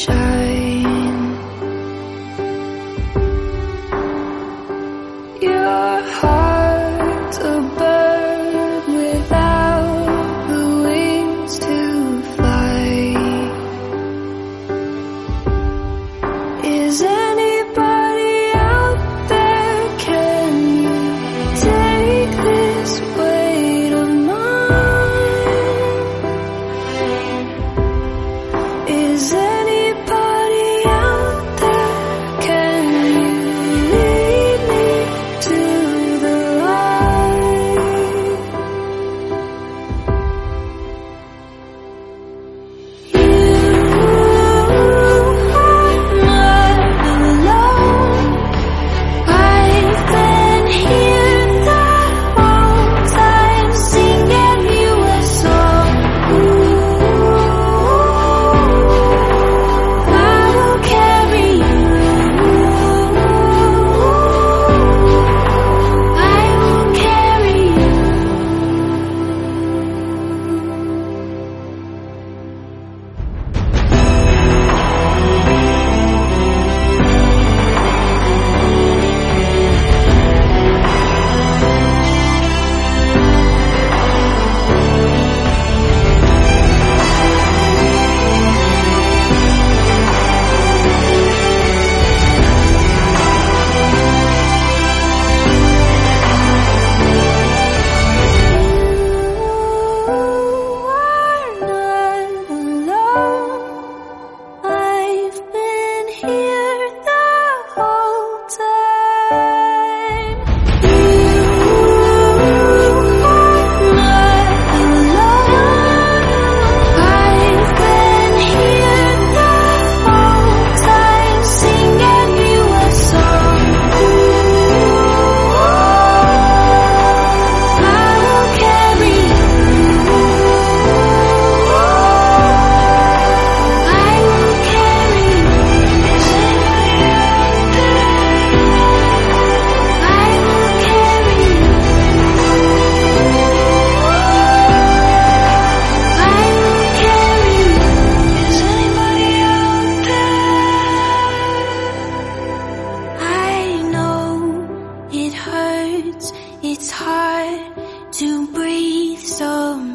shy it's hard to breathe so